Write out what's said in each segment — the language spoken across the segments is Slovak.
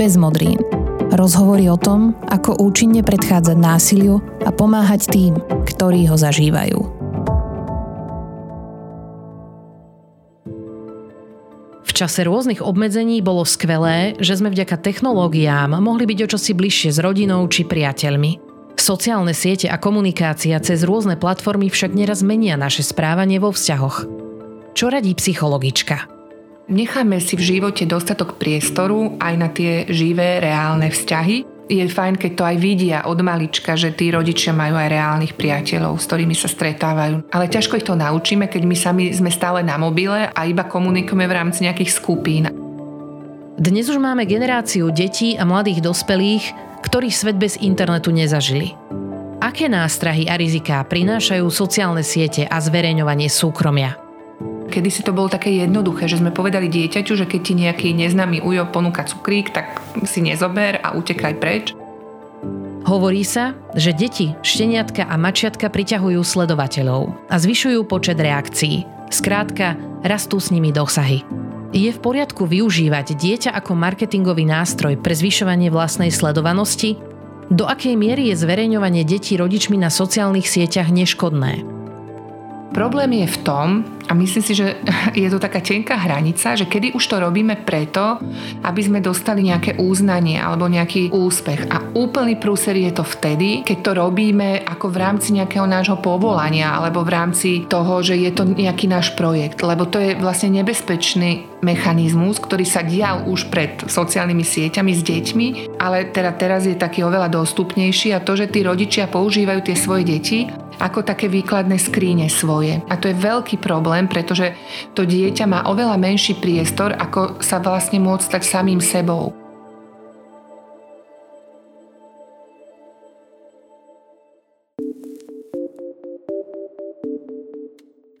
bez modrín. Rozhovory o tom, ako účinne predchádzať násiliu a pomáhať tým, ktorí ho zažívajú. V čase rôznych obmedzení bolo skvelé, že sme vďaka technológiám mohli byť o čosi bližšie s rodinou či priateľmi. Sociálne siete a komunikácia cez rôzne platformy však neraz menia naše správanie vo vzťahoch. Čo radí psychologička? Necháme si v živote dostatok priestoru aj na tie živé, reálne vzťahy. Je fajn, keď to aj vidia od malička, že tí rodičia majú aj reálnych priateľov, s ktorými sa stretávajú. Ale ťažko ich to naučíme, keď my sami sme stále na mobile a iba komunikujeme v rámci nejakých skupín. Dnes už máme generáciu detí a mladých dospelých, ktorí svet bez internetu nezažili. Aké nástrahy a riziká prinášajú sociálne siete a zverejňovanie súkromia? Kedy si to bolo také jednoduché, že sme povedali dieťaťu, že keď ti nejaký neznámy ujo ponúka cukrík, tak si nezober a utekaj preč. Hovorí sa, že deti, šteniatka a mačiatka priťahujú sledovateľov a zvyšujú počet reakcií. Skrátka, rastú s nimi dosahy. Je v poriadku využívať dieťa ako marketingový nástroj pre zvyšovanie vlastnej sledovanosti? Do akej miery je zverejňovanie detí rodičmi na sociálnych sieťach neškodné? Problém je v tom, a myslím si, že je to taká tenká hranica, že kedy už to robíme preto, aby sme dostali nejaké uznanie alebo nejaký úspech. A úplný prúser je to vtedy, keď to robíme ako v rámci nejakého nášho povolania alebo v rámci toho, že je to nejaký náš projekt. Lebo to je vlastne nebezpečný mechanizmus, ktorý sa dial už pred sociálnymi sieťami s deťmi, ale teda teraz je taký oveľa dostupnejší a to, že tí rodičia používajú tie svoje deti ako také výkladné skríne svoje. A to je veľký problém, pretože to dieťa má oveľa menší priestor, ako sa vlastne môcť stať samým sebou.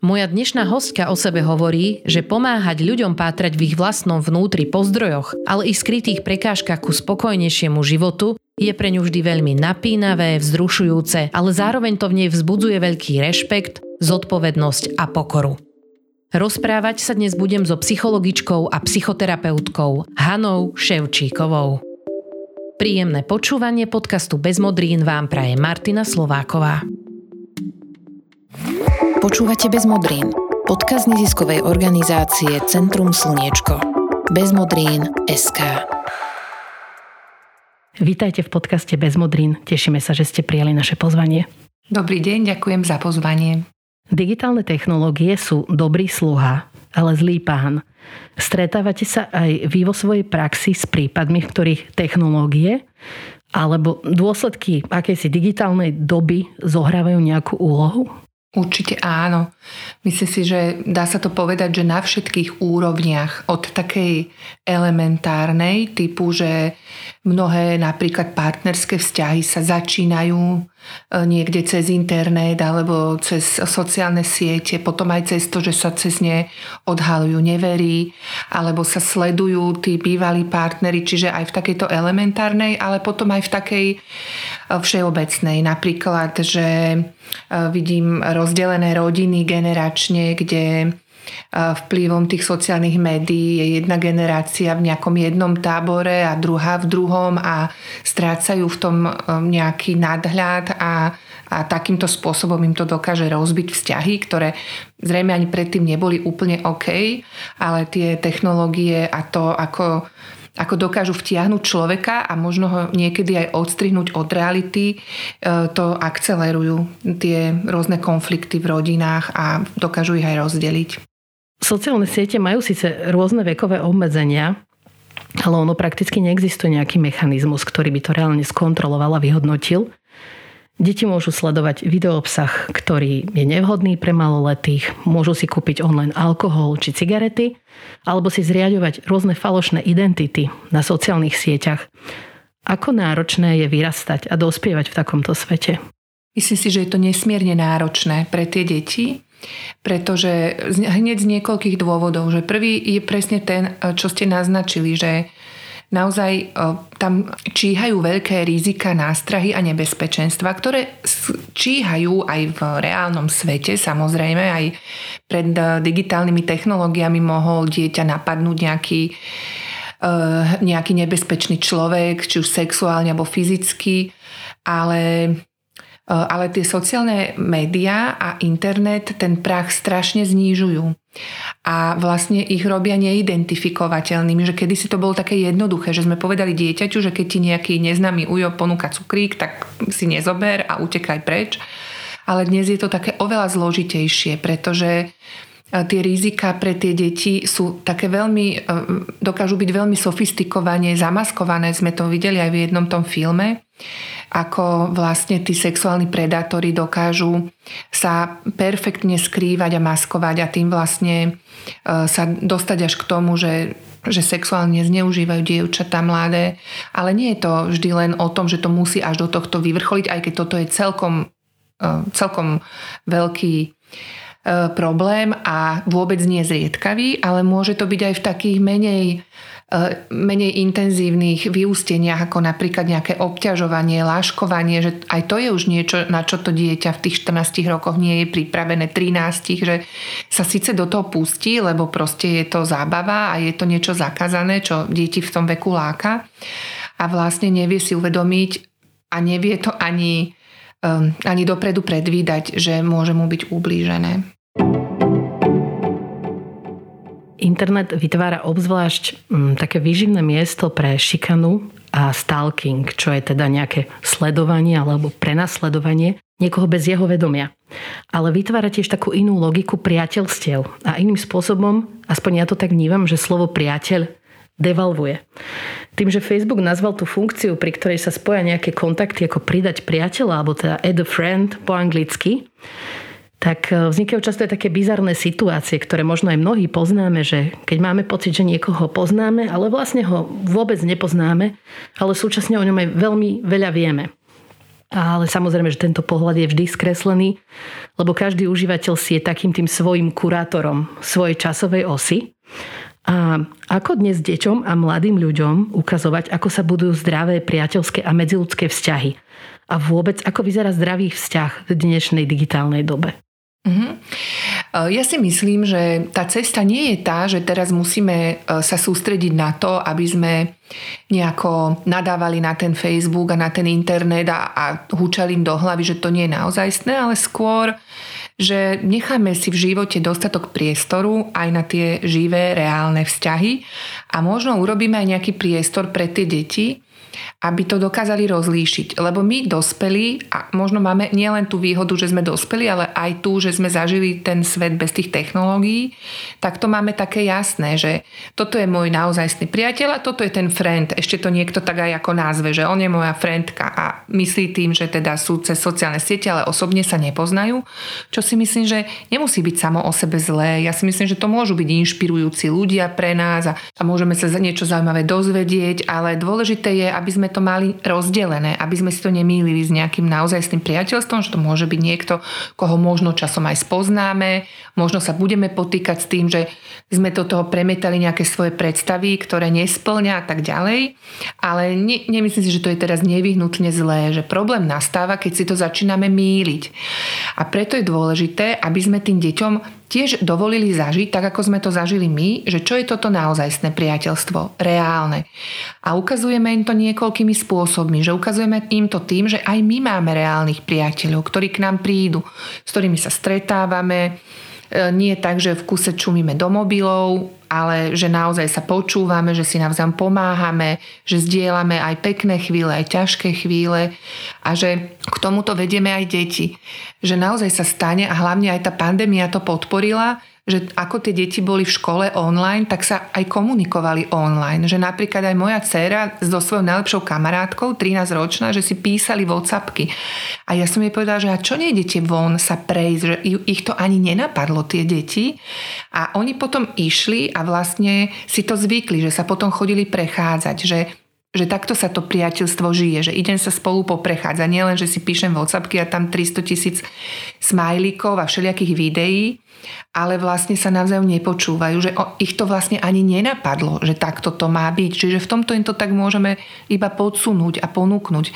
Moja dnešná hostka o sebe hovorí, že pomáhať ľuďom pátrať v ich vlastnom vnútri po zdrojoch, ale i skrytých prekážkach ku spokojnejšiemu životu je pre ňu vždy veľmi napínavé, vzrušujúce, ale zároveň to v nej vzbudzuje veľký rešpekt, zodpovednosť a pokoru. Rozprávať sa dnes budem so psychologičkou a psychoterapeutkou Hanou Ševčíkovou. Príjemné počúvanie podcastu Bez modrín vám praje Martina Slováková. Počúvate Bez modrín, podcast neziskovej organizácie Centrum Slniečko. Bez modrín SK. Vítajte v podcaste Bez modrín. Tešíme sa, že ste prijali naše pozvanie. Dobrý deň, ďakujem za pozvanie. Digitálne technológie sú dobrý sluha, ale zlý pán. Stretávate sa aj vy vo svojej praxi s prípadmi, v ktorých technológie alebo dôsledky akejsi digitálnej doby zohrávajú nejakú úlohu? Určite áno. Myslím si, že dá sa to povedať, že na všetkých úrovniach, od takej elementárnej typu, že mnohé napríklad partnerské vzťahy sa začínajú niekde cez internet alebo cez sociálne siete, potom aj cez to, že sa cez ne odhalujú neverí, alebo sa sledujú tí bývalí partnery, čiže aj v takejto elementárnej, ale potom aj v takej e, všeobecnej. Napríklad, že vidím rozdelené rodiny generačne, kde vplyvom tých sociálnych médií je jedna generácia v nejakom jednom tábore a druhá v druhom a strácajú v tom nejaký nadhľad a, a takýmto spôsobom im to dokáže rozbiť vzťahy, ktoré zrejme ani predtým neboli úplne OK, ale tie technológie a to, ako ako dokážu vtiahnuť človeka a možno ho niekedy aj odstrihnúť od reality, e, to akcelerujú tie rôzne konflikty v rodinách a dokážu ich aj rozdeliť. Sociálne siete majú síce rôzne vekové obmedzenia, ale ono prakticky neexistuje nejaký mechanizmus, ktorý by to reálne skontroloval a vyhodnotil. Deti môžu sledovať videoobsah, ktorý je nevhodný pre maloletých, môžu si kúpiť online alkohol či cigarety, alebo si zriadovať rôzne falošné identity na sociálnych sieťach. Ako náročné je vyrastať a dospievať v takomto svete? Myslím si, že je to nesmierne náročné pre tie deti, pretože hneď z niekoľkých dôvodov, že prvý je presne ten, čo ste naznačili, že naozaj tam číhajú veľké rizika, nástrahy a nebezpečenstva, ktoré číhajú aj v reálnom svete. Samozrejme, aj pred digitálnymi technológiami mohol dieťa napadnúť nejaký nejaký nebezpečný človek, či už sexuálne alebo fyzicky, ale ale tie sociálne médiá a internet ten prach strašne znižujú. A vlastne ich robia neidentifikovateľnými, že kedysi to bolo také jednoduché, že sme povedali dieťaťu, že keď ti nejaký neznámy ujo ponúka cukrík, tak si nezober a utekaj preč. Ale dnes je to také oveľa zložitejšie, pretože tie rizika pre tie deti sú také veľmi, e, dokážu byť veľmi sofistikovane zamaskované. Sme to videli aj v jednom tom filme, ako vlastne tí sexuálni predátori dokážu sa perfektne skrývať a maskovať a tým vlastne e, sa dostať až k tomu, že že sexuálne zneužívajú dievčatá mladé, ale nie je to vždy len o tom, že to musí až do tohto vyvrcholiť, aj keď toto je celkom, e, celkom veľký E, problém a vôbec nie zriedkavý, ale môže to byť aj v takých menej, menej intenzívnych vyústeniach, ako napríklad nejaké obťažovanie, láškovanie, že aj to je už niečo, na čo to dieťa v tých 14 rokoch nie je pripravené, 13, že sa síce do toho pustí, lebo proste je to zábava a je to niečo zakázané, čo deti v tom veku láka a vlastne nevie si uvedomiť a nevie to ani um, ani dopredu predvídať, že môže mu byť ublížené. Internet vytvára obzvlášť um, také výživné miesto pre šikanu a stalking, čo je teda nejaké sledovanie alebo prenasledovanie niekoho bez jeho vedomia. Ale vytvára tiež takú inú logiku priateľstiev. A iným spôsobom, aspoň ja to tak vnímam, že slovo priateľ devalvuje. Tým, že Facebook nazval tú funkciu, pri ktorej sa spoja nejaké kontakty ako pridať priateľa, alebo teda add a friend po anglicky, tak e, vznikajú často aj také bizarné situácie, ktoré možno aj mnohí poznáme, že keď máme pocit, že niekoho poznáme, ale vlastne ho vôbec nepoznáme, ale súčasne o ňom aj veľmi veľa vieme. Ale samozrejme, že tento pohľad je vždy skreslený, lebo každý užívateľ si je takým tým svojim kurátorom svojej časovej osy a ako dnes deťom a mladým ľuďom ukazovať, ako sa budú zdravé, priateľské a medziludské vzťahy? A vôbec, ako vyzerá zdravý vzťah v dnešnej digitálnej dobe? Uh-huh. Ja si myslím, že tá cesta nie je tá, že teraz musíme e, sa sústrediť na to, aby sme nejako nadávali na ten Facebook a na ten internet a, a húčali im do hlavy, že to nie je naozajstné, ale skôr že necháme si v živote dostatok priestoru aj na tie živé, reálne vzťahy a možno urobíme aj nejaký priestor pre tie deti, aby to dokázali rozlíšiť. Lebo my dospelí, a možno máme nielen tú výhodu, že sme dospeli, ale aj tu, že sme zažili ten svet bez tých technológií, tak to máme také jasné, že toto je môj naozajstný priateľ a toto je ten friend. Ešte to niekto tak aj ako názve, že on je moja friendka a myslí tým, že teda sú cez sociálne siete, ale osobne sa nepoznajú. Čo si myslím, že nemusí byť samo o sebe zlé. Ja si myslím, že to môžu byť inšpirujúci ľudia pre nás a, a môžeme sa niečo zaujímavé dozvedieť, ale dôležité je, aby sme to mali rozdelené, aby sme si to nemýlili s nejakým naozaj tým priateľstvom, že to môže byť niekto, koho možno časom aj spoznáme, možno sa budeme potýkať s tým, že sme do toho premietali nejaké svoje predstavy, ktoré nesplňa a tak ďalej. Ale ne, nemyslím si, že to je teraz nevyhnutne zlé, že problém nastáva, keď si to začíname míliť. A preto je dôležité, aby sme tým deťom tiež dovolili zažiť, tak ako sme to zažili my, že čo je toto naozajstné priateľstvo, reálne. A ukazujeme im to niekoľkými spôsobmi, že ukazujeme im to tým, že aj my máme reálnych priateľov, ktorí k nám prídu, s ktorými sa stretávame, nie tak, že v kuse čumíme do mobilov, ale že naozaj sa počúvame, že si navzájom pomáhame, že zdieľame aj pekné chvíle, aj ťažké chvíle a že k tomuto vedieme aj deti. Že naozaj sa stane a hlavne aj tá pandémia to podporila, že ako tie deti boli v škole online, tak sa aj komunikovali online. Že napríklad aj moja dcéra so svojou najlepšou kamarátkou, 13 ročná, že si písali Whatsappky. A ja som jej povedala, že a čo nejdete von sa prejsť, že ich to ani nenapadlo, tie deti. A oni potom išli a vlastne si to zvykli, že sa potom chodili prechádzať, že že takto sa to priateľstvo žije, že idem sa spolu poprechádzať, nielen, že si píšem Whatsappky a tam 300 tisíc smajlíkov a všelijakých videí, ale vlastne sa navzájom nepočúvajú, že ich to vlastne ani nenapadlo, že takto to má byť. Čiže v tomto im to tak môžeme iba podsunúť a ponúknuť.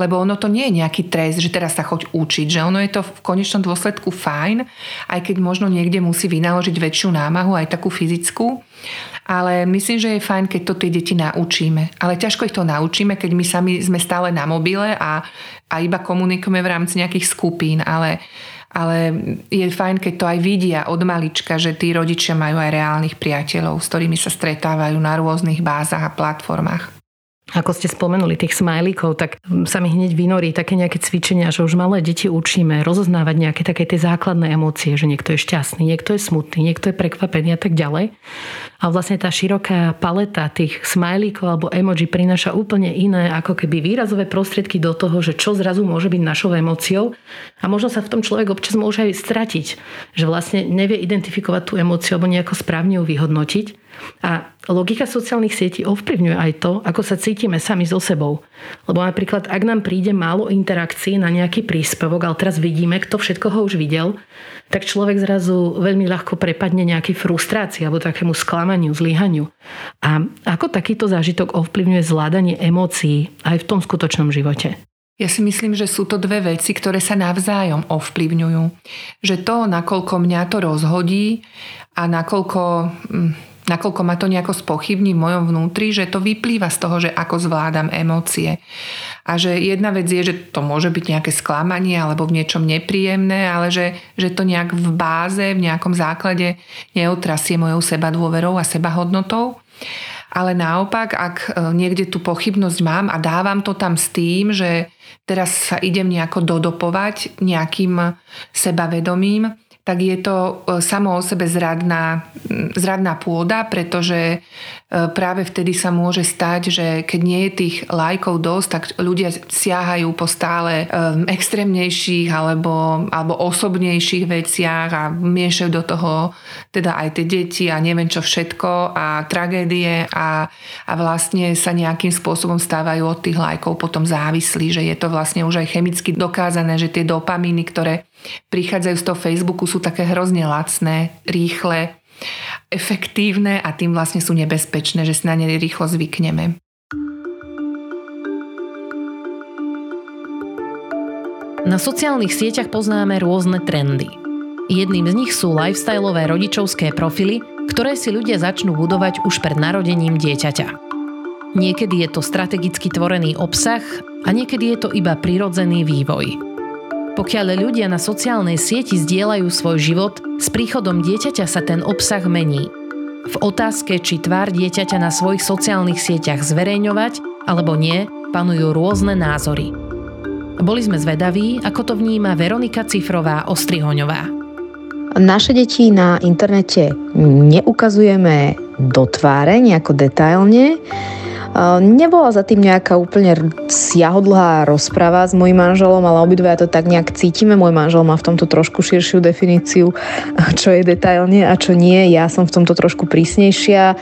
Lebo ono to nie je nejaký trest, že teraz sa choď učiť, že ono je to v konečnom dôsledku fajn, aj keď možno niekde musí vynaložiť väčšiu námahu, aj takú fyzickú, Ale myslím, že je fajn, keď to tie deti naučíme. Ale ťažko ich to naučíme, keď my sami sme stále na mobile a, a iba komunikujeme v rámci nejakých skupín. Ale, ale je fajn, keď to aj vidia od malička, že tí rodičia majú aj reálnych priateľov, s ktorými sa stretávajú na rôznych bázach a platformách. Ako ste spomenuli tých smajlíkov, tak sa mi hneď vynorí také nejaké cvičenia, že už malé deti učíme rozoznávať nejaké také tie základné emócie, že niekto je šťastný, niekto je smutný, niekto je prekvapený a tak ďalej. A vlastne tá široká paleta tých smajlíkov alebo emoji prináša úplne iné ako keby výrazové prostriedky do toho, že čo zrazu môže byť našou emóciou. A možno sa v tom človek občas môže aj stratiť, že vlastne nevie identifikovať tú emóciu alebo nejako správne ju vyhodnotiť. A logika sociálnych sietí ovplyvňuje aj to, ako sa cítime sami so sebou. Lebo napríklad, ak nám príde málo interakcií na nejaký príspevok, ale teraz vidíme, kto všetko ho už videl, tak človek zrazu veľmi ľahko prepadne nejakej frustrácii alebo takému sklamaniu, zlyhaniu. A ako takýto zážitok ovplyvňuje zvládanie emócií aj v tom skutočnom živote? Ja si myslím, že sú to dve veci, ktoré sa navzájom ovplyvňujú. Že to, nakoľko mňa to rozhodí a nakoľko hm, nakoľko ma to nejako spochybní v mojom vnútri, že to vyplýva z toho, že ako zvládam emócie. A že jedna vec je, že to môže byť nejaké sklamanie alebo v niečom nepríjemné, ale že, že to nejak v báze, v nejakom základe neotrasie mojou seba dôverou a seba hodnotou. Ale naopak, ak e, niekde tú pochybnosť mám a dávam to tam s tým, že teraz sa idem nejako dodopovať nejakým sebavedomím, tak je to e, samo o sebe zradná, zradná pôda, pretože E, práve vtedy sa môže stať, že keď nie je tých lajkov dosť, tak ľudia siahajú po stále e, extrémnejších alebo, alebo osobnejších veciach a miešajú do toho teda aj tie deti a neviem čo všetko a tragédie a, a vlastne sa nejakým spôsobom stávajú od tých lajkov potom závislí, že je to vlastne už aj chemicky dokázané, že tie dopamíny, ktoré prichádzajú z toho Facebooku sú také hrozne lacné, rýchle efektívne a tým vlastne sú nebezpečné, že si na ne rýchlo zvykneme. Na sociálnych sieťach poznáme rôzne trendy. Jedným z nich sú lifestyleové rodičovské profily, ktoré si ľudia začnú budovať už pred narodením dieťaťa. Niekedy je to strategicky tvorený obsah a niekedy je to iba prirodzený vývoj. Pokiaľ ľudia na sociálnej sieti zdieľajú svoj život, s príchodom dieťaťa sa ten obsah mení. V otázke, či tvár dieťaťa na svojich sociálnych sieťach zverejňovať alebo nie, panujú rôzne názory. Boli sme zvedaví, ako to vníma Veronika Cifrová Ostrihoňová. Naše deti na internete neukazujeme do tváre nejako detailne, Nebola za tým nejaká úplne siahodlhá rozpráva s mojim manželom, ale obidva to tak nejak cítime. Môj manžel má v tomto trošku širšiu definíciu, čo je detailne a čo nie. Ja som v tomto trošku prísnejšia.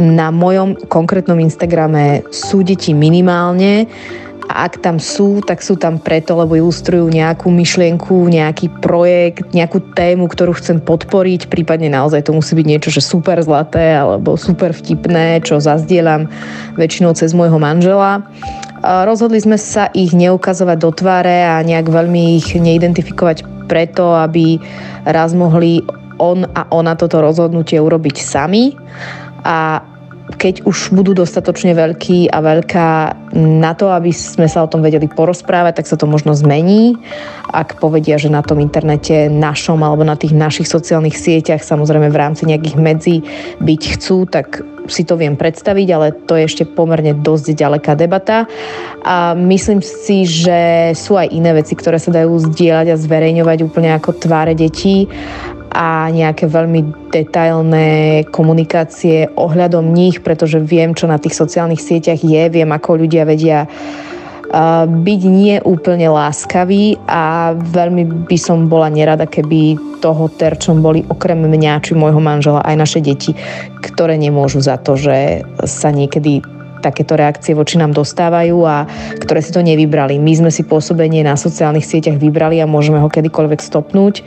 Na mojom konkrétnom Instagrame sú deti minimálne a ak tam sú, tak sú tam preto, lebo ilustrujú nejakú myšlienku, nejaký projekt, nejakú tému, ktorú chcem podporiť, prípadne naozaj to musí byť niečo, že super zlaté alebo super vtipné, čo zazdielam väčšinou cez môjho manžela. Rozhodli sme sa ich neukazovať do tváre a nejak veľmi ich neidentifikovať preto, aby raz mohli on a ona toto rozhodnutie urobiť sami. A keď už budú dostatočne veľkí a veľká na to, aby sme sa o tom vedeli porozprávať, tak sa to možno zmení. Ak povedia, že na tom internete našom alebo na tých našich sociálnych sieťach, samozrejme v rámci nejakých medzi byť chcú, tak si to viem predstaviť, ale to je ešte pomerne dosť ďaleká debata. A myslím si, že sú aj iné veci, ktoré sa dajú zdieľať a zverejňovať úplne ako tváre detí a nejaké veľmi detailné komunikácie ohľadom nich, pretože viem, čo na tých sociálnych sieťach je, viem, ako ľudia vedia byť nie úplne láskavý a veľmi by som bola nerada, keby toho terčom boli okrem mňa či môjho manžela aj naše deti, ktoré nemôžu za to, že sa niekedy takéto reakcie voči nám dostávajú a ktoré si to nevybrali. My sme si pôsobenie na sociálnych sieťach vybrali a môžeme ho kedykoľvek stopnúť.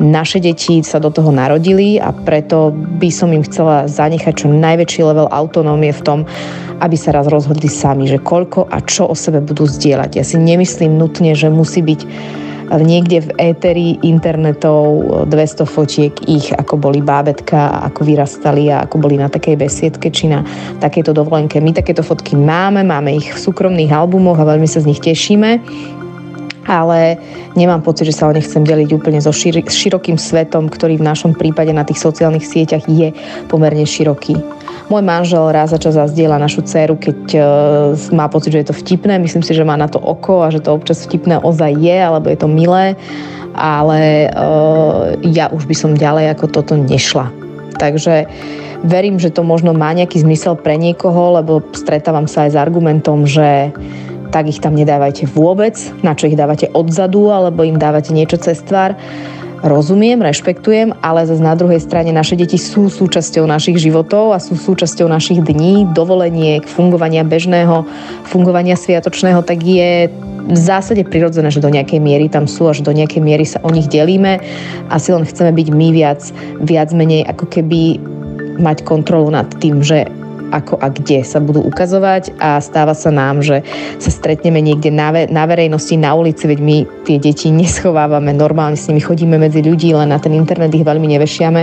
Naše deti sa do toho narodili a preto by som im chcela zanechať čo najväčší level autonómie v tom, aby sa raz rozhodli sami, že koľko a čo o sebe budú zdieľať. Ja si nemyslím nutne, že musí byť niekde v éteri internetov 200 fotiek ich, ako boli bábetka, ako vyrastali a ako boli na takej besiedke či na takejto dovolenke. My takéto fotky máme, máme ich v súkromných albumoch a veľmi sa z nich tešíme ale nemám pocit, že sa o ne chcem deliť úplne so šir- širokým svetom, ktorý v našom prípade na tých sociálnych sieťach je pomerne široký. Môj manžel raz za čas zazdiela našu dceru, keď uh, má pocit, že je to vtipné. Myslím si, že má na to oko a že to občas vtipné ozaj je, alebo je to milé. Ale uh, ja už by som ďalej ako toto nešla. Takže verím, že to možno má nejaký zmysel pre niekoho, lebo stretávam sa aj s argumentom, že tak ich tam nedávajte vôbec, na čo ich dávate odzadu, alebo im dávate niečo cez tvár rozumiem, rešpektujem, ale zase na druhej strane naše deti sú súčasťou našich životov a sú súčasťou našich dní, dovoleniek, fungovania bežného, fungovania sviatočného, tak je v zásade prirodzené, že do nejakej miery tam sú a že do nejakej miery sa o nich delíme. Asi len chceme byť my viac, viac menej ako keby mať kontrolu nad tým, že ako a kde sa budú ukazovať a stáva sa nám, že sa stretneme niekde na, ve- na verejnosti, na ulici, veď my tie deti neschovávame, normálne s nimi chodíme medzi ľudí, len na ten internet ich veľmi nevešiame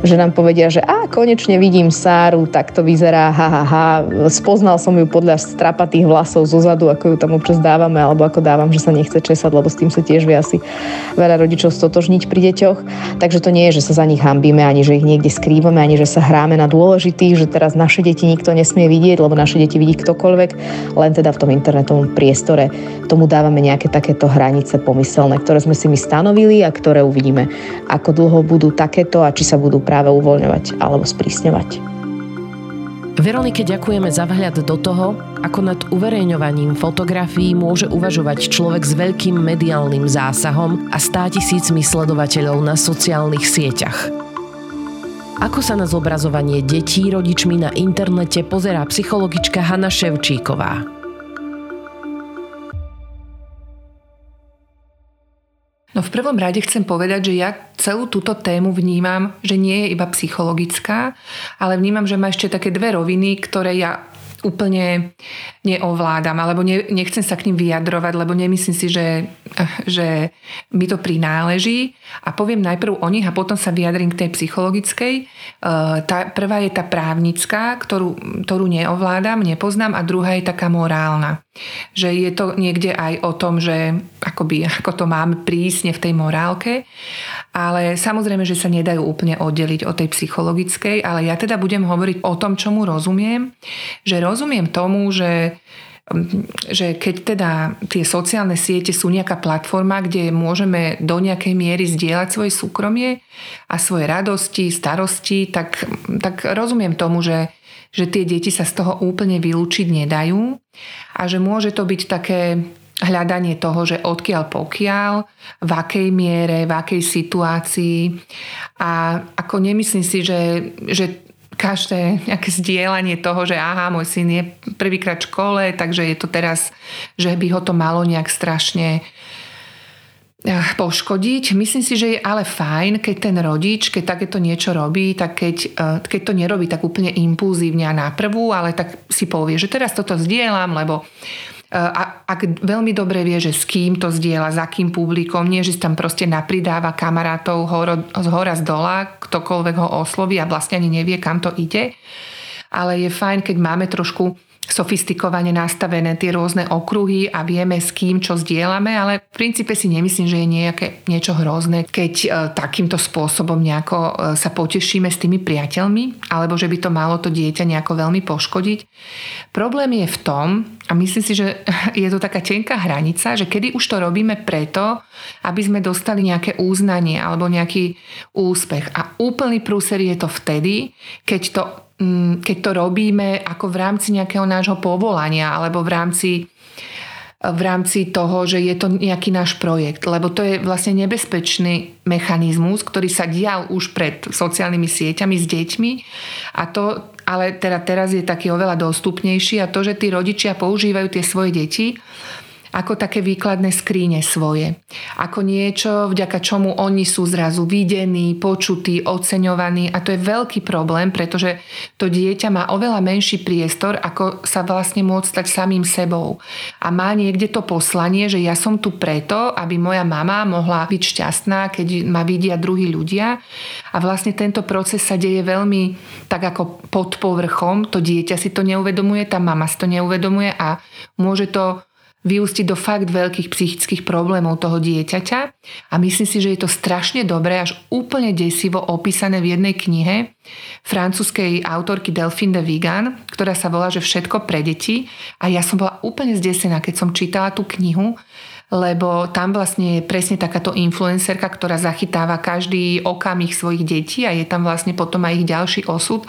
že nám povedia, že a konečne vidím Sáru, tak to vyzerá, ha, ha, ha. Spoznal som ju podľa strapatých vlasov zo zadu, ako ju tam občas dávame, alebo ako dávam, že sa nechce česať, lebo s tým sa tiež vie asi veľa rodičov stotožniť pri deťoch. Takže to nie je, že sa za nich hambíme, ani že ich niekde skrývame, ani že sa hráme na dôležitých, že teraz naše deti nikto nesmie vidieť, lebo naše deti vidí ktokoľvek, len teda v tom internetovom priestore tomu dávame nejaké takéto hranice pomyselné, ktoré sme si my stanovili a ktoré uvidíme, ako dlho budú takéto a či sa budú práve uvoľňovať alebo sprísňovať. Veronike ďakujeme za vhľad do toho, ako nad uverejňovaním fotografií môže uvažovať človek s veľkým mediálnym zásahom a stá tisícmi sledovateľov na sociálnych sieťach. Ako sa na zobrazovanie detí rodičmi na internete pozerá psychologička Hanna Ševčíková. No v prvom rade chcem povedať, že ja celú túto tému vnímam, že nie je iba psychologická, ale vnímam, že má ešte také dve roviny, ktoré ja úplne neovládam, alebo ne, nechcem sa k ním vyjadrovať, lebo nemyslím si, že, že mi to prináleží. A poviem najprv o nich a potom sa vyjadrím k tej psychologickej. E, tá, prvá je tá právnická, ktorú, ktorú neovládam, nepoznám a druhá je taká morálna. Že je to niekde aj o tom, že akoby, ako to máme prísne v tej morálke ale samozrejme, že sa nedajú úplne oddeliť od tej psychologickej, ale ja teda budem hovoriť o tom, čomu rozumiem, že rozumiem tomu, že že keď teda tie sociálne siete sú nejaká platforma, kde môžeme do nejakej miery zdieľať svoje súkromie a svoje radosti, starosti, tak, tak rozumiem tomu, že, že tie deti sa z toho úplne vylúčiť nedajú a že môže to byť také hľadanie toho, že odkiaľ pokiaľ, v akej miere, v akej situácii. A ako nemyslím si, že, že každé nejaké zdieľanie toho, že aha, môj syn je prvýkrát v škole, takže je to teraz, že by ho to malo nejak strašne eh, poškodiť. Myslím si, že je ale fajn, keď ten rodič, keď takéto niečo robí, tak keď, eh, keď to nerobí tak úplne impulzívne a na prvú, ale tak si povie, že teraz toto zdieľam, lebo a, ak veľmi dobre vie, že s kým to zdieľa, za kým publikom, nie, že si tam proste napridáva kamarátov horo, z hora z dola, ktokoľvek ho osloví a vlastne ani nevie, kam to ide. Ale je fajn, keď máme trošku sofistikovane nastavené tie rôzne okruhy a vieme s kým čo zdieľame, ale v princípe si nemyslím, že je nejaké, niečo hrozné, keď e, takýmto spôsobom nejako e, sa potešíme s tými priateľmi, alebo že by to malo to dieťa nejako veľmi poškodiť. Problém je v tom, a myslím si, že je to taká tenká hranica, že kedy už to robíme preto, aby sme dostali nejaké uznanie alebo nejaký úspech. A úplný prúser je to vtedy, keď to Mm, keď to robíme ako v rámci nejakého nášho povolania alebo v rámci v rámci toho, že je to nejaký náš projekt, lebo to je vlastne nebezpečný mechanizmus, ktorý sa dial už pred sociálnymi sieťami s deťmi a to, ale teda teraz je taký oveľa dostupnejší a to, že tí rodičia používajú tie svoje deti ako také výkladné skríne svoje. Ako niečo, vďaka čomu oni sú zrazu videní, počutí, oceňovaní a to je veľký problém, pretože to dieťa má oveľa menší priestor, ako sa vlastne môcť stať samým sebou. A má niekde to poslanie, že ja som tu preto, aby moja mama mohla byť šťastná, keď ma vidia druhí ľudia. A vlastne tento proces sa deje veľmi tak ako pod povrchom. To dieťa si to neuvedomuje, tá mama si to neuvedomuje a môže to vyústiť do fakt veľkých psychických problémov toho dieťaťa. A myslím si, že je to strašne dobré, až úplne desivo opísané v jednej knihe francúzskej autorky Delphine de Vigan, ktorá sa volá, že všetko pre deti. A ja som bola úplne zdesená, keď som čítala tú knihu, lebo tam vlastne je presne takáto influencerka, ktorá zachytáva každý okamih svojich detí a je tam vlastne potom aj ich ďalší osud.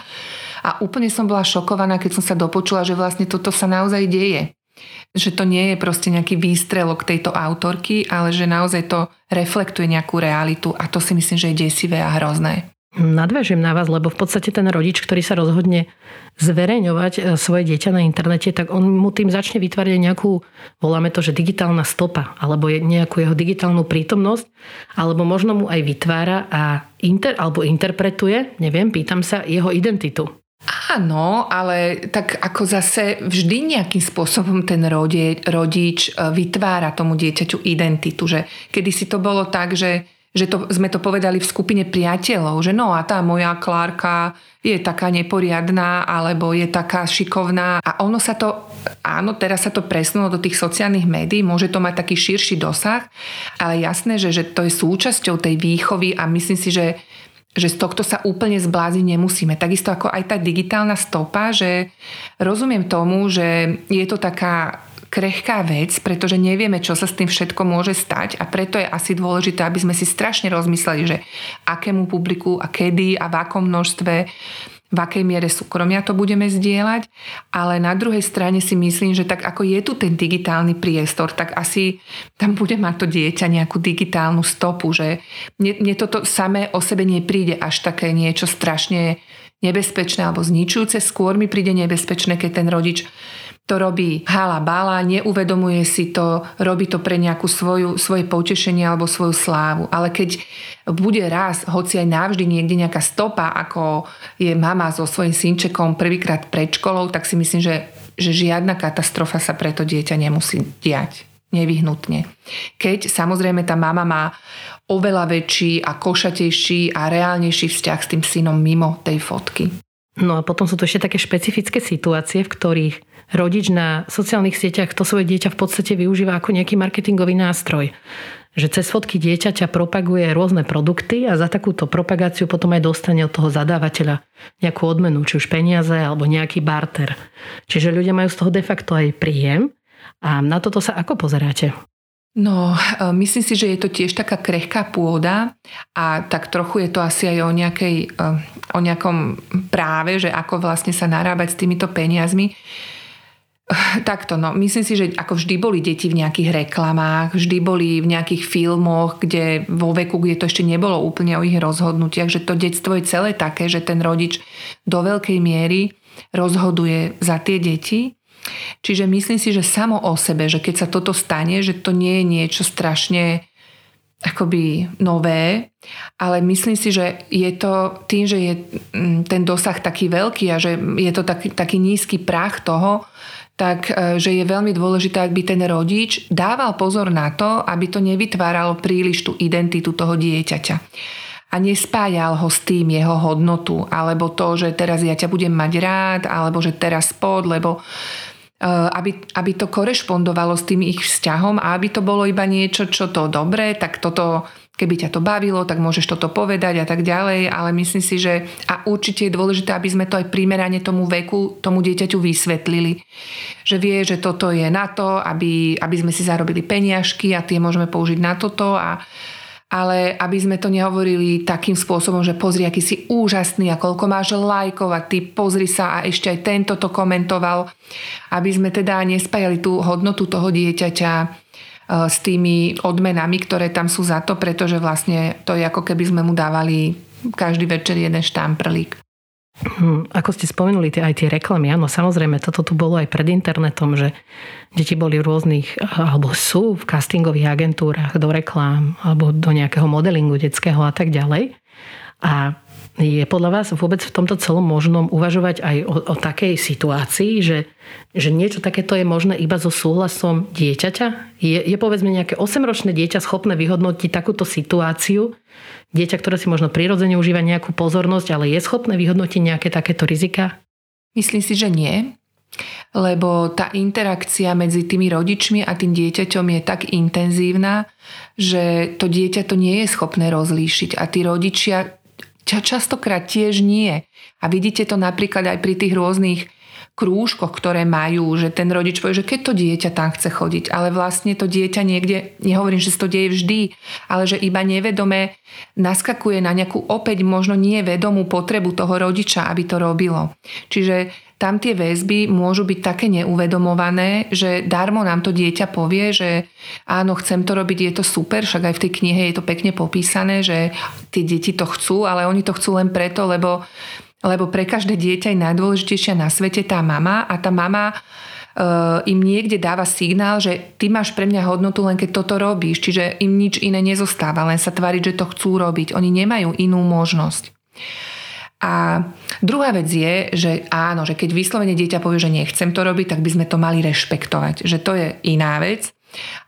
A úplne som bola šokovaná, keď som sa dopočula, že vlastne toto sa naozaj deje že to nie je proste nejaký výstrelok tejto autorky, ale že naozaj to reflektuje nejakú realitu a to si myslím, že je desivé a hrozné. Nadviažem na vás, lebo v podstate ten rodič, ktorý sa rozhodne zverejňovať e, svoje dieťa na internete, tak on mu tým začne vytvárať nejakú, voláme to, že digitálna stopa, alebo nejakú jeho digitálnu prítomnosť, alebo možno mu aj vytvára a inter, alebo interpretuje, neviem, pýtam sa, jeho identitu. Áno, ale tak ako zase vždy nejakým spôsobom ten rodič, rodič e, vytvára tomu dieťaťu identitu, že kedy si to bolo tak, že, že to, sme to povedali v skupine priateľov, že no a tá moja Klárka je taká neporiadná alebo je taká šikovná. A ono sa to, áno, teraz sa to presnulo do tých sociálnych médií, môže to mať taký širší dosah, ale jasné, že, že to je súčasťou tej výchovy a myslím si, že že z tohto sa úplne zbláziť nemusíme. Takisto ako aj tá digitálna stopa, že rozumiem tomu, že je to taká krehká vec, pretože nevieme, čo sa s tým všetko môže stať a preto je asi dôležité, aby sme si strašne rozmysleli, že akému publiku a kedy a v akom množstve v akej miere súkromia to budeme zdieľať, ale na druhej strane si myslím, že tak ako je tu ten digitálny priestor, tak asi tam bude mať to dieťa nejakú digitálnu stopu, že mne, mne toto samé o sebe nepríde až také niečo strašne nebezpečné alebo zničujúce, skôr mi príde nebezpečné, keď ten rodič to robí hala bala, neuvedomuje si to, robí to pre nejakú svoju, svoje potešenie alebo svoju slávu. Ale keď bude raz, hoci aj navždy niekde nejaká stopa, ako je mama so svojím synčekom prvýkrát pred školou, tak si myslím, že, že žiadna katastrofa sa pre to dieťa nemusí diať nevyhnutne. Keď samozrejme tá mama má oveľa väčší a košatejší a reálnejší vzťah s tým synom mimo tej fotky. No a potom sú to ešte také špecifické situácie, v ktorých rodič na sociálnych sieťach to svoje dieťa v podstate využíva ako nejaký marketingový nástroj. Že cez fotky dieťaťa propaguje rôzne produkty a za takúto propagáciu potom aj dostane od toho zadávateľa nejakú odmenu, či už peniaze alebo nejaký barter. Čiže ľudia majú z toho de facto aj príjem. A na toto sa ako pozeráte? No, e, myslím si, že je to tiež taká krehká pôda a tak trochu je to asi aj o, nejakej, e, o nejakom práve, že ako vlastne sa narábať s týmito peniazmi. Takto, no, myslím si, že ako vždy boli deti v nejakých reklamách, vždy boli v nejakých filmoch, kde vo veku, kde to ešte nebolo úplne o ich rozhodnutiach, že to detstvo je celé také, že ten rodič do veľkej miery rozhoduje za tie deti. Čiže myslím si, že samo o sebe, že keď sa toto stane, že to nie je niečo strašne akoby nové, ale myslím si, že je to tým, že je mm, ten dosah taký veľký a že je to taký, taký nízky prach toho, tak e, že je veľmi dôležité, aby ten rodič dával pozor na to, aby to nevytváralo príliš tú identitu toho dieťaťa. A nespájal ho s tým jeho hodnotu, alebo to, že teraz ja ťa budem mať rád, alebo že teraz spod, lebo Eh, aby, aby to korešpondovalo s tým ich vzťahom a aby to bolo iba niečo, čo to dobré, tak toto keby ťa to bavilo, tak môžeš toto povedať a tak ďalej, ale myslím si, že a určite je dôležité, aby sme to aj primerane tomu veku, tomu dieťaťu vysvetlili. Že vie, že toto je na to, aby, aby sme si zarobili peniažky a tie môžeme použiť na toto a, ale aby sme to nehovorili takým spôsobom, že pozri, aký si úžasný a koľko máš lajkov a ty pozri sa a ešte aj tento to komentoval. Aby sme teda nespájali tú hodnotu toho dieťaťa s tými odmenami, ktoré tam sú za to, pretože vlastne to je ako keby sme mu dávali každý večer jeden štamprlík. Hm, ako ste spomenuli tie, aj tie reklamy, áno, samozrejme, toto tu bolo aj pred internetom, že deti boli v rôznych, alebo sú v castingových agentúrach do reklám, alebo do nejakého modelingu detského a tak ďalej. A je podľa vás vôbec v tomto celom možnom uvažovať aj o, o takej situácii, že, že niečo takéto je možné iba so súhlasom dieťaťa? Je, je povedzme nejaké 8-ročné dieťa schopné vyhodnotiť takúto situáciu? Dieťa, ktoré si možno prirodzene užíva nejakú pozornosť, ale je schopné vyhodnotiť nejaké takéto rizika? Myslím si, že nie. Lebo tá interakcia medzi tými rodičmi a tým dieťaťom je tak intenzívna, že to dieťa to nie je schopné rozlíšiť. A tí rodičia častokrát tiež nie. A vidíte to napríklad aj pri tých rôznych krúžkoch, ktoré majú, že ten rodič povie, že keď to dieťa tam chce chodiť, ale vlastne to dieťa niekde, nehovorím, že sa to deje vždy, ale že iba nevedome naskakuje na nejakú opäť možno nie vedomú potrebu toho rodiča, aby to robilo. Čiže tam tie väzby môžu byť také neuvedomované, že darmo nám to dieťa povie, že áno, chcem to robiť, je to super, však aj v tej knihe je to pekne popísané, že tie deti to chcú, ale oni to chcú len preto, lebo, lebo pre každé dieťa je najdôležitejšia na svete tá mama a tá mama uh, im niekde dáva signál, že ty máš pre mňa hodnotu len keď toto robíš, čiže im nič iné nezostáva, len sa tváriť, že to chcú robiť. Oni nemajú inú možnosť. A druhá vec je, že áno, že keď vyslovene dieťa povie, že nechcem to robiť, tak by sme to mali rešpektovať. Že to je iná vec.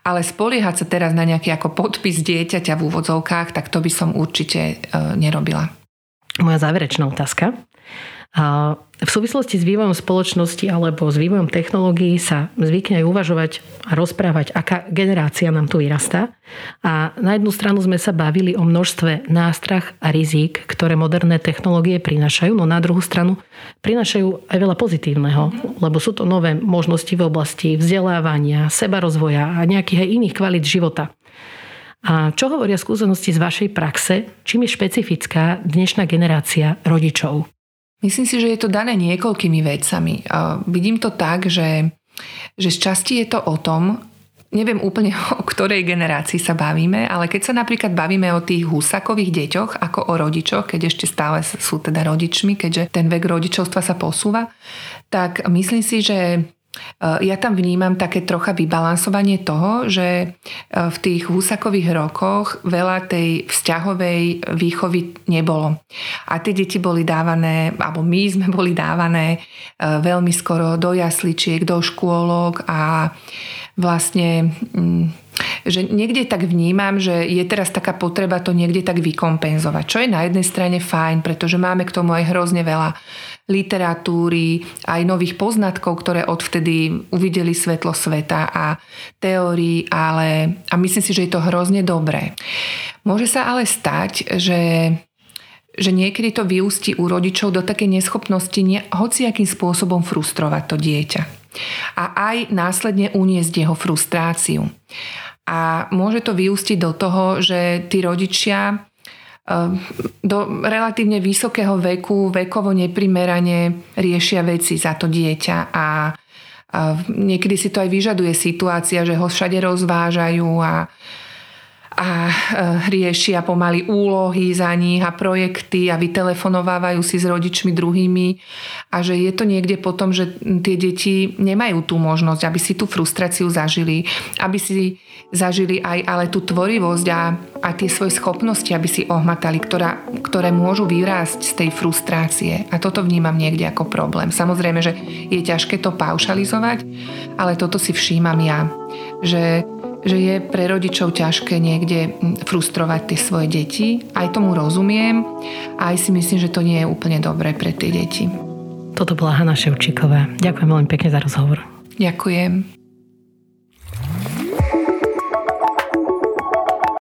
Ale spoliehať sa teraz na nejaký ako podpis dieťaťa v úvodzovkách, tak to by som určite e, nerobila. Moja záverečná otázka. V súvislosti s vývojom spoločnosti alebo s vývojom technológií sa zvykne aj uvažovať a rozprávať, aká generácia nám tu vyrastá. A na jednu stranu sme sa bavili o množstve nástrach a rizík, ktoré moderné technológie prinášajú, no na druhú stranu prinášajú aj veľa pozitívneho, lebo sú to nové možnosti v oblasti vzdelávania, sebarozvoja a nejakých aj iných kvalít života. A čo hovoria skúsenosti z vašej praxe, čím je špecifická dnešná generácia rodičov? Myslím si, že je to dané niekoľkými vecami. Vidím to tak, že, že z časti je to o tom, neviem úplne o ktorej generácii sa bavíme, ale keď sa napríklad bavíme o tých husakových deťoch ako o rodičoch, keď ešte stále sú teda rodičmi, keďže ten vek rodičovstva sa posúva, tak myslím si, že ja tam vnímam také trocha vybalansovanie toho, že eh, v tých husakových rokoch veľa tej vzťahovej výchovy nebolo. A tie deti boli dávané, alebo my sme boli dávané eh, veľmi skoro do jasličiek, do škôlok a vlastne mm, že niekde tak vnímam, že je teraz taká potreba to niekde tak vykompenzovať. Čo je na jednej strane fajn, pretože máme k tomu aj hrozne veľa literatúry, aj nových poznatkov, ktoré odvtedy uvideli svetlo sveta a teórií, ale a myslím si, že je to hrozne dobré. Môže sa ale stať, že že niekedy to vyústi u rodičov do takej neschopnosti ne, hociakým spôsobom frustrovať to dieťa. A aj následne uniesť jeho frustráciu. A môže to vyústiť do toho, že tí rodičia do relatívne vysokého veku vekovo neprimerane riešia veci za to dieťa a niekedy si to aj vyžaduje situácia, že ho všade rozvážajú a a e, riešia pomaly úlohy za nich a projekty a vytelefonovávajú si s rodičmi druhými a že je to niekde potom, že tie deti nemajú tú možnosť, aby si tú frustráciu zažili, aby si zažili aj ale tú tvorivosť a, a tie svoje schopnosti, aby si ohmatali, ktorá, ktoré môžu vyrásť z tej frustrácie. A toto vnímam niekde ako problém. Samozrejme, že je ťažké to paušalizovať, ale toto si všímam ja, že že je pre rodičov ťažké niekde frustrovať tie svoje deti. Aj tomu rozumiem a aj si myslím, že to nie je úplne dobré pre tie deti. Toto bola Hanna Ševčíková. Ďakujem veľmi pekne za rozhovor. Ďakujem.